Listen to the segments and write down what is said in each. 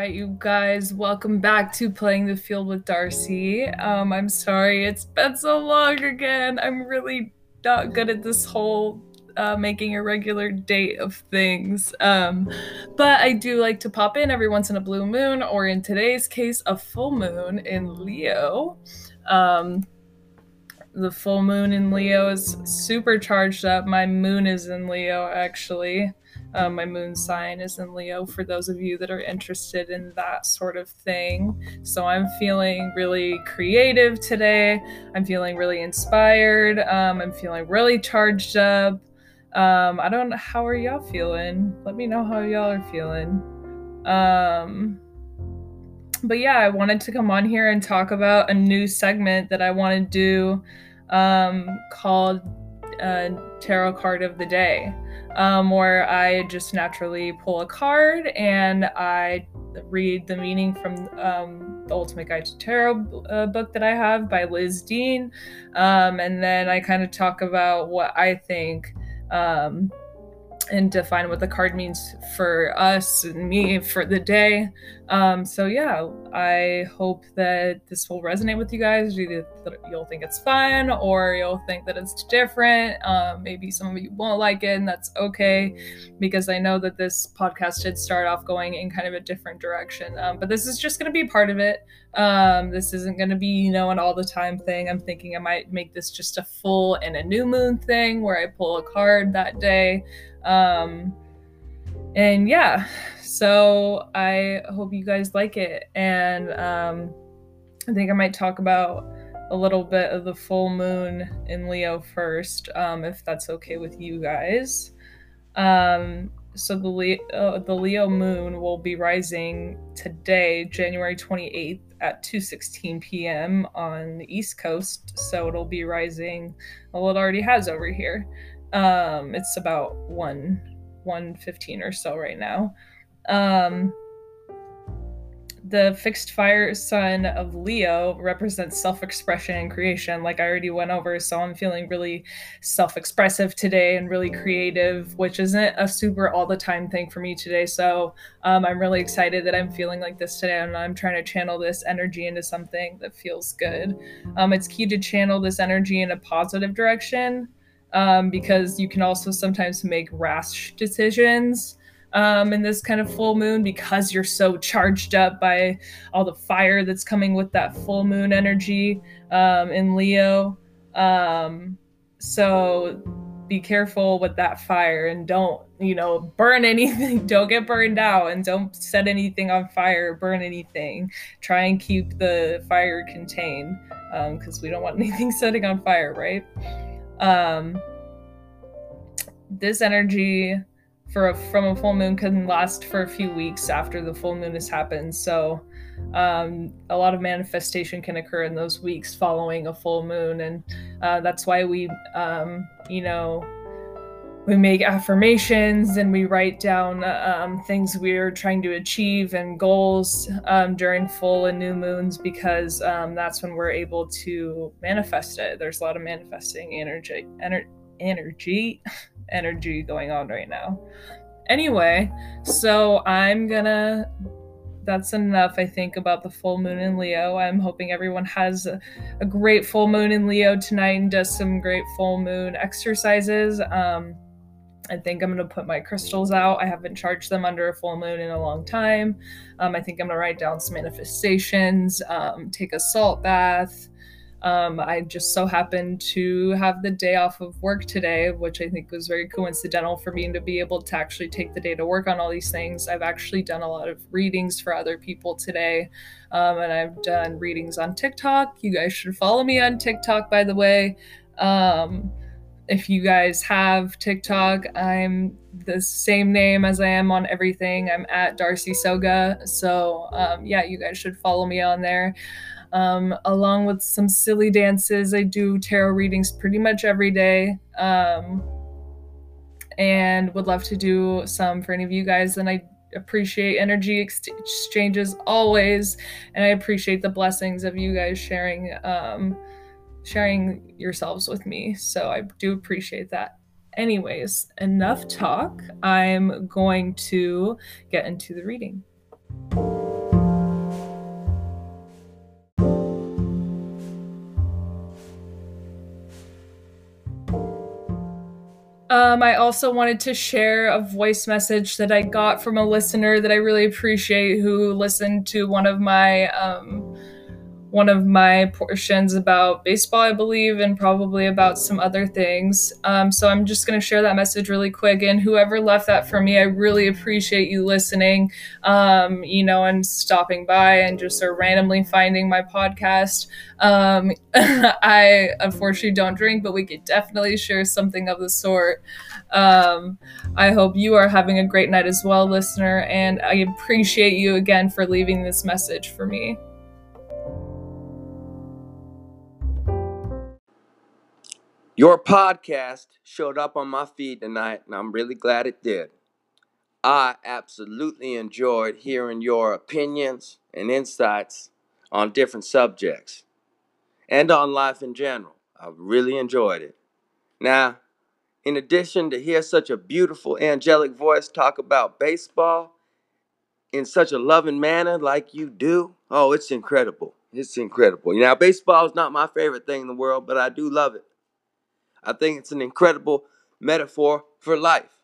right, you guys, welcome back to Playing the Field with Darcy. Um, I'm sorry it's been so long again. I'm really not good at this whole uh, making a regular date of things. Um, but I do like to pop in every once in a blue moon, or in today's case, a full moon in Leo. Um, the full moon in Leo is super charged up. My moon is in Leo, actually. Um, my moon sign is in Leo for those of you that are interested in that sort of thing. So I'm feeling really creative today. I'm feeling really inspired. Um, I'm feeling really charged up. Um, I don't know. How are y'all feeling? Let me know how y'all are feeling. Um, but yeah, I wanted to come on here and talk about a new segment that I want to do um, called uh, Tarot Card of the Day um, where I just naturally pull a card and I read the meaning from um, the Ultimate Guide to Tarot uh, book that I have by Liz Dean. Um, and then I kind of talk about what I think um, and define what the card means for us and me for the day. Um, so yeah, I hope that this will resonate with you guys. You'll think it's fun or you'll think that it's different. Um, maybe some of you won't like it, and that's okay, because I know that this podcast did start off going in kind of a different direction. Um, but this is just going to be part of it. Um, this isn't going to be, you know, an all the time thing. I'm thinking I might make this just a full and a new moon thing where I pull a card that day. Um, and yeah, so I hope you guys like it. And um, I think I might talk about a little bit of the full moon in Leo first, um, if that's okay with you guys. Um, so the Leo, uh, the Leo moon will be rising today, January 28th at 2:16 p.m. on the East Coast. So it'll be rising. Well, it already has over here. Um, it's about one 115 or so right now. Um, the fixed fire sun of Leo represents self expression and creation, like I already went over. So I'm feeling really self expressive today and really creative, which isn't a super all the time thing for me today. So um, I'm really excited that I'm feeling like this today and I'm trying to channel this energy into something that feels good. Um, it's key to channel this energy in a positive direction um, because you can also sometimes make rash decisions um, in this kind of full moon because you're so charged up by all the fire that's coming with that full moon energy um, in Leo. Um, so be careful with that fire and don't, you know, burn anything. don't get burned out and don't set anything on fire, burn anything. Try and keep the fire contained because um, we don't want anything setting on fire, right? Um, this energy for a, from a full moon can last for a few weeks after the full moon has happened. So, um, a lot of manifestation can occur in those weeks following a full moon, and uh, that's why we, um, you know, we make affirmations and we write down um, things we're trying to achieve and goals um, during full and new moons because um, that's when we're able to manifest it. There's a lot of manifesting energy, ener- energy, energy going on right now. Anyway, so I'm gonna that's enough, I think, about the full moon in Leo. I'm hoping everyone has a, a, great full moon in Leo tonight and does some great full moon exercises. Um, I think I'm going to put my crystals out. I haven't charged them under a full moon in a long time. Um, I think I'm going to write down some manifestations, um, take a salt bath. Um, I just so happened to have the day off of work today, which I think was very coincidental for me to be able to actually take the day to work on all these things. I've actually done a lot of readings for other people today, um, and I've done readings on TikTok. You guys should follow me on TikTok, by the way. Um, if you guys have TikTok, I'm the same name as I am on everything. I'm at Darcy Soga. So, um, yeah, you guys should follow me on there. Um, along with some silly dances, I do tarot readings pretty much every day. Um, and would love to do some for any of you guys. And I appreciate energy ex- exchanges always. And I appreciate the blessings of you guys sharing. Um, sharing yourselves with me. So I do appreciate that. Anyways, enough talk. I'm going to get into the reading. Um, I also wanted to share a voice message that I got from a listener that I really appreciate who listened to one of my um, one of my portions about baseball, I believe, and probably about some other things. Um, so I'm just going to share that message really quick. And whoever left that for me, I really appreciate you listening, um, you know, and stopping by and just sort of randomly finding my podcast. Um, I unfortunately don't drink, but we could definitely share something of the sort. Um, I hope you are having a great night as well, listener. And I appreciate you again for leaving this message for me. Your podcast showed up on my feed tonight, and I'm really glad it did. I absolutely enjoyed hearing your opinions and insights on different subjects and on life in general. I really enjoyed it. Now, in addition to hear such a beautiful angelic voice talk about baseball in such a loving manner like you do, oh, it's incredible. It's incredible. Now, baseball is not my favorite thing in the world, but I do love it. I think it's an incredible metaphor for life.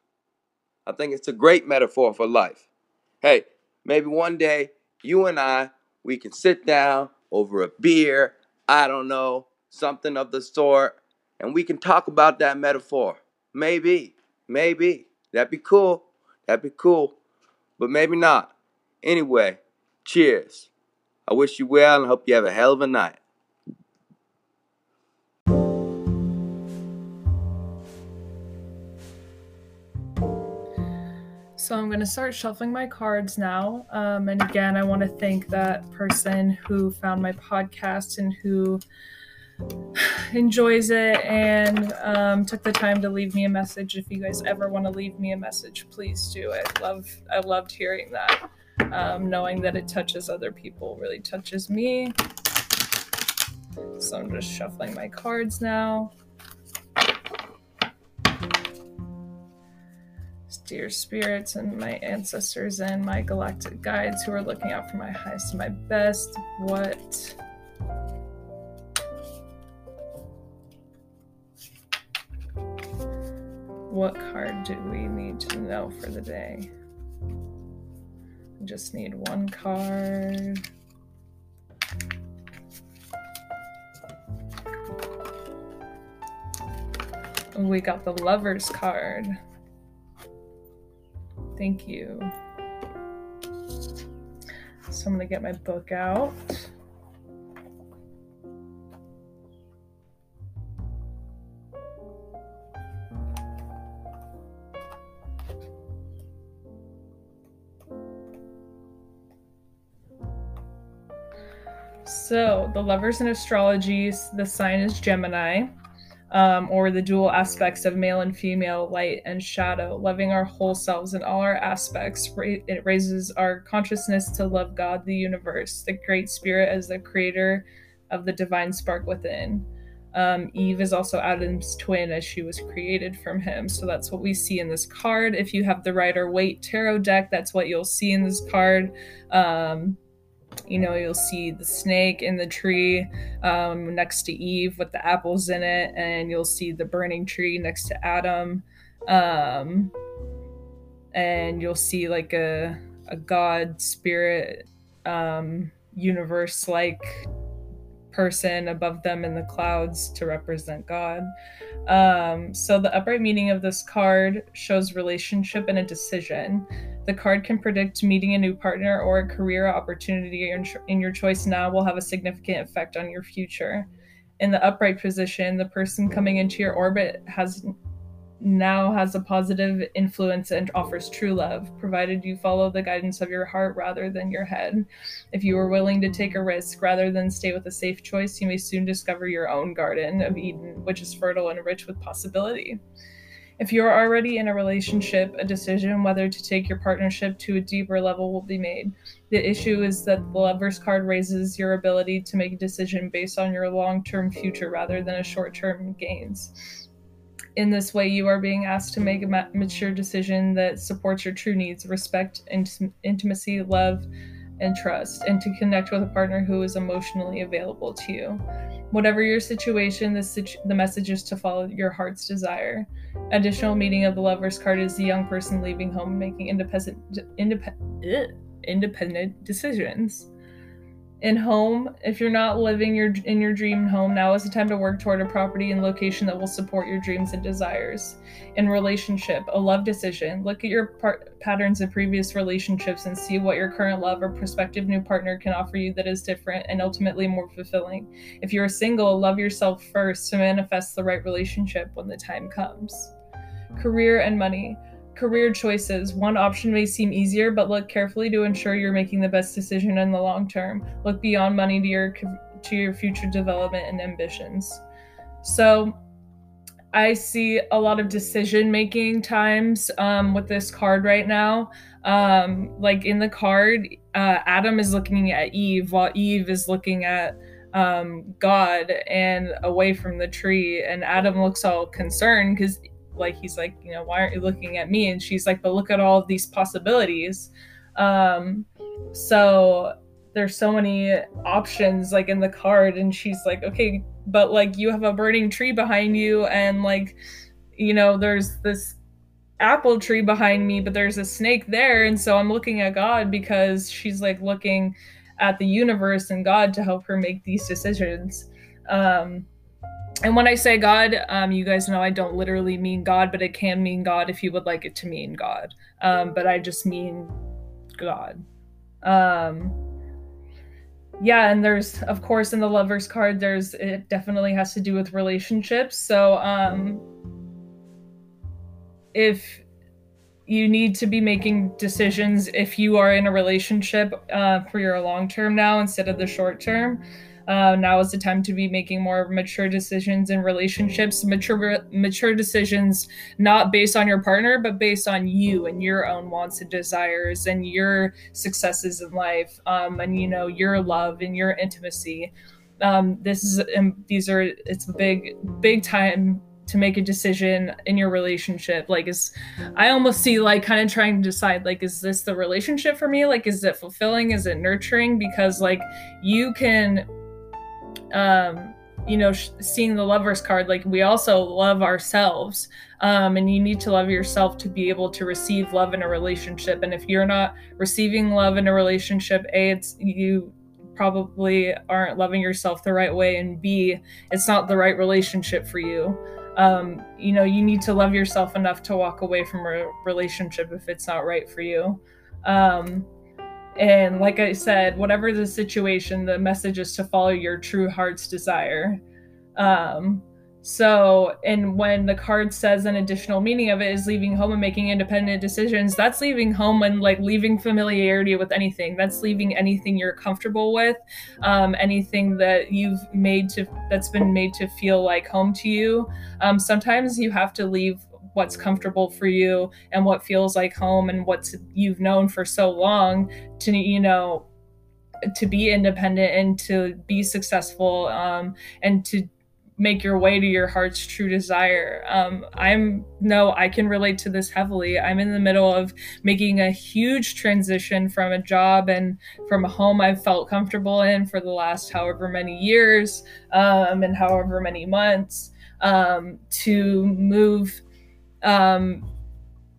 I think it's a great metaphor for life. Hey, maybe one day you and I, we can sit down over a beer, I don't know, something of the sort, and we can talk about that metaphor. Maybe, maybe. That'd be cool. That'd be cool. But maybe not. Anyway, cheers. I wish you well and hope you have a hell of a night. So I'm going to start shuffling my cards now. Um, and again, I want to thank that person who found my podcast and who enjoys it and um, took the time to leave me a message. If you guys ever want to leave me a message, please do it. Love, I loved hearing that. Um, knowing that it touches other people really touches me. So I'm just shuffling my cards now. Dear spirits and my ancestors and my galactic guides who are looking out for my highest and my best. What what card do we need to know for the day? I just need one card. We got the Lover's card. Thank you. So I'm going to get my book out. So, the lovers in astrology, the sign is Gemini um, or the dual aspects of male and female, light and shadow, loving our whole selves in all our aspects. It raises our consciousness to love God, the universe, the great spirit as the creator of the divine spark within. Um, Eve is also Adam's twin as she was created from him. So that's what we see in this card. If you have the Rider Waite tarot deck, that's what you'll see in this card. Um, you know, you'll see the snake in the tree um, next to Eve with the apples in it, and you'll see the burning tree next to Adam. Um, and you'll see like a, a god spirit um, universe like person above them in the clouds to represent God. Um, so the upright meaning of this card shows relationship and a decision. The card can predict meeting a new partner or a career opportunity in your choice now will have a significant effect on your future. In the upright position, the person coming into your orbit has now has a positive influence and offers true love, provided you follow the guidance of your heart rather than your head. If you are willing to take a risk rather than stay with a safe choice, you may soon discover your own garden of Eden, which is fertile and rich with possibility. If you are already in a relationship, a decision whether to take your partnership to a deeper level will be made. The issue is that the lover's card raises your ability to make a decision based on your long term future rather than a short term gains. In this way, you are being asked to make a mature decision that supports your true needs respect, int- intimacy, love, and trust, and to connect with a partner who is emotionally available to you. Whatever your situation, the, situ- the message is to follow your heart's desire. Additional meaning of the lover's card is the young person leaving home making independent, independent, independent decisions in home. If you're not living your in your dream home now is the time to work toward a property and location that will support your dreams and desires. In relationship a love decision. Look at your part, patterns of previous relationships and see what your current love or prospective new partner can offer you that is different and ultimately more fulfilling. If you're single love yourself first to manifest the right relationship when the time comes. Career and money career choices. One option may seem easier, but look carefully to ensure you're making the best decision in the long term. Look beyond money to your to your future development and ambitions. So, I see a lot of decision making times um, with this card right now. Um, like in the card, uh, Adam is looking at Eve while Eve is looking at um, God and away from the tree. And Adam looks all concerned because like he's like you know why aren't you looking at me? And she's like but look at all of these possibilities. Um so there's so many options like in the card and she's like okay but like you have a burning tree behind you and like you know there's this apple tree behind me but there's a snake there and so i'm looking at god because she's like looking at the universe and god to help her make these decisions. Um and when I say God, um, you guys know I don't literally mean God, but it can mean God if you would like it to mean God. Um, but I just mean God. Um, yeah, and there's of course in the lovers card, there's it definitely has to do with relationships. So um, if you need to be making decisions if you are in a relationship uh, for your long term now instead of the short term uh, now is the time to be making more mature decisions in relationships, mature mature decisions not based on your partner, but based on you and your own wants and desires and your successes in life, um, and you know your love and your intimacy. Um, this is um, these are it's a big big time to make a decision in your relationship. Like is i almost see like kind of trying to decide like is this the relationship for me? Like is it fulfilling? Is it nurturing? Because like you can um, you know, sh- seeing the lovers card, like we also love ourselves. Um, and you need to love yourself to be able to receive love in a relationship. And if you're not receiving love in a relationship, A, it's you probably aren't loving yourself the right way. And B, it's not the right relationship for you. Um, you know, you need to love yourself enough to walk away from a relationship if it's not right for you. Um, and like I said, whatever the situation, the message is to follow your true heart's desire. Um, so, and when the card says an additional meaning of it is leaving home and making independent decisions, that's leaving home and like leaving familiarity with anything. That's leaving anything you're comfortable with, um, anything that you've made to that's been made to feel like home to you. Um, sometimes you have to leave what's comfortable for you and what feels like home and what's you've known for so long to you know to be independent and to be successful um, and to make your way to your heart's true desire. Um, I'm no, I can relate to this heavily. I'm in the middle of making a huge transition from a job and from a home I've felt comfortable in for the last however many years um, and however many months um, to move um,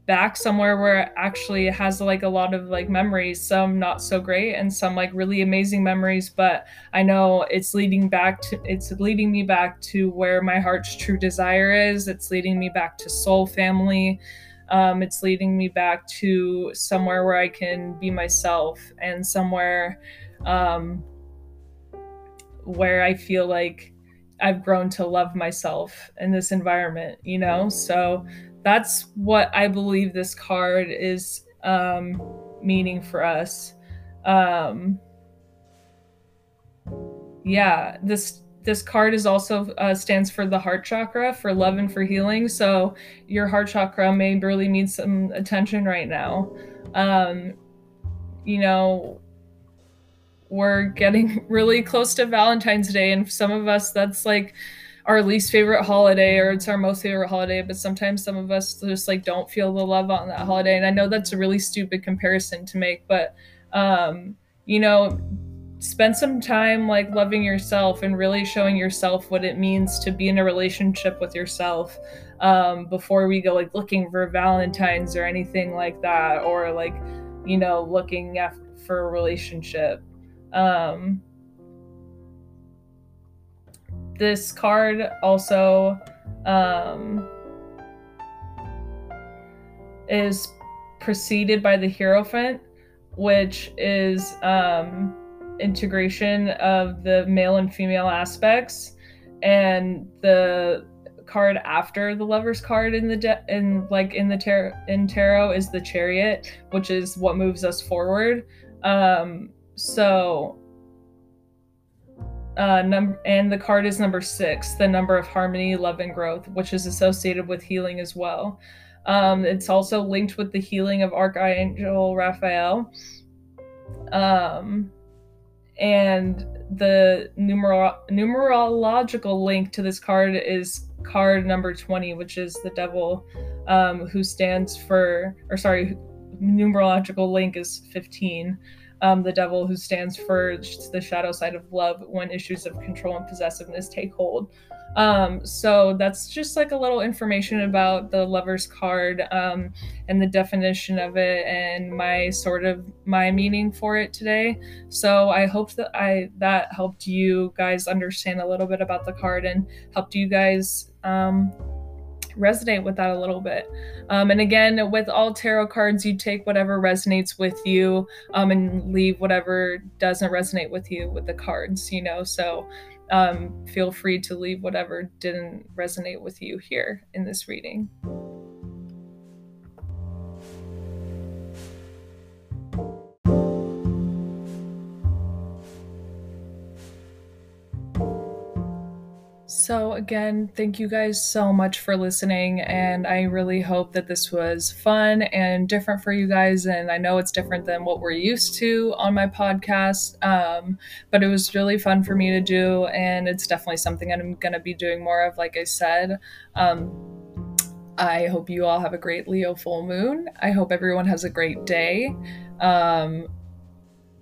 back somewhere where it actually has like a lot of like memories. Some not so great and some like really amazing memories but i know it's leading back to it's leading me back to where my heart's true desire is. It's leading me back to soul family. Um, it's leading me back to somewhere where i can be myself and somewhere um, where i feel like i've grown to love myself in this environment you know? So that's what I believe this card is um, meaning for us. Um, yeah, this this card is also uh, stands for the heart chakra for love and for healing. So your heart chakra may really need some attention right now. Um, you know, we're getting really close to Valentine's Day, and some of us that's like our least favorite holiday or it's our most favorite holiday but sometimes some of us just like don't feel the love on that holiday and i know that's a really stupid comparison to make but um you know, spend some time like loving yourself and really showing yourself what it means to be in a relationship with yourself um, before we go like looking for Valentine's or anything like that, or like, you know, looking for a relationship. Um, this card also um, is preceded by the Hierophant, which is um, integration of the male and female aspects, and the card after the Lover's card in the de- in like in the tar- in tarot is the Chariot, which is what moves us forward. Um, so uh, and the card is number six, the number of harmony, love, and growth, which is associated with healing as well. Um, it's also linked with the healing of Archangel Raphael. Um, and the numero- numerological link to this card is card number 20, which is the devil um, who stands for, or sorry, numerological link is 15 um, the devil who stands for the shadow side of love when issues of control and possessiveness take hold. Um, so that's just like a little information about the lover's card um, and the definition of it and my sort of my meaning for it today. So I hope that I that helped you guys understand a little bit about the card and helped you guys um, resonate with that a little bit. Um, and again, with all tarot cards, you take whatever resonates with you um, and leave whatever doesn't resonate with you with the cards, you know? So um, feel free to leave whatever didn't resonate with you here in this reading. So, again, thank you guys so much for listening. And I really hope that this was fun and different for you guys. And I know it's different than what we're used to on my podcast, um, but it was really fun for me to do. And it's definitely something I'm going to be doing more of, like I said. Um, I hope you all have a great Leo full moon. I hope everyone has a great day. Um,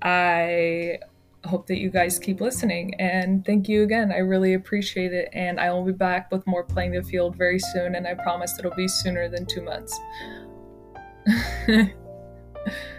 I hope that you guys keep listening. And thank you again. I really appreciate it. And I will be back with more Playing the Field very soon. And I promise it'll be sooner than two months.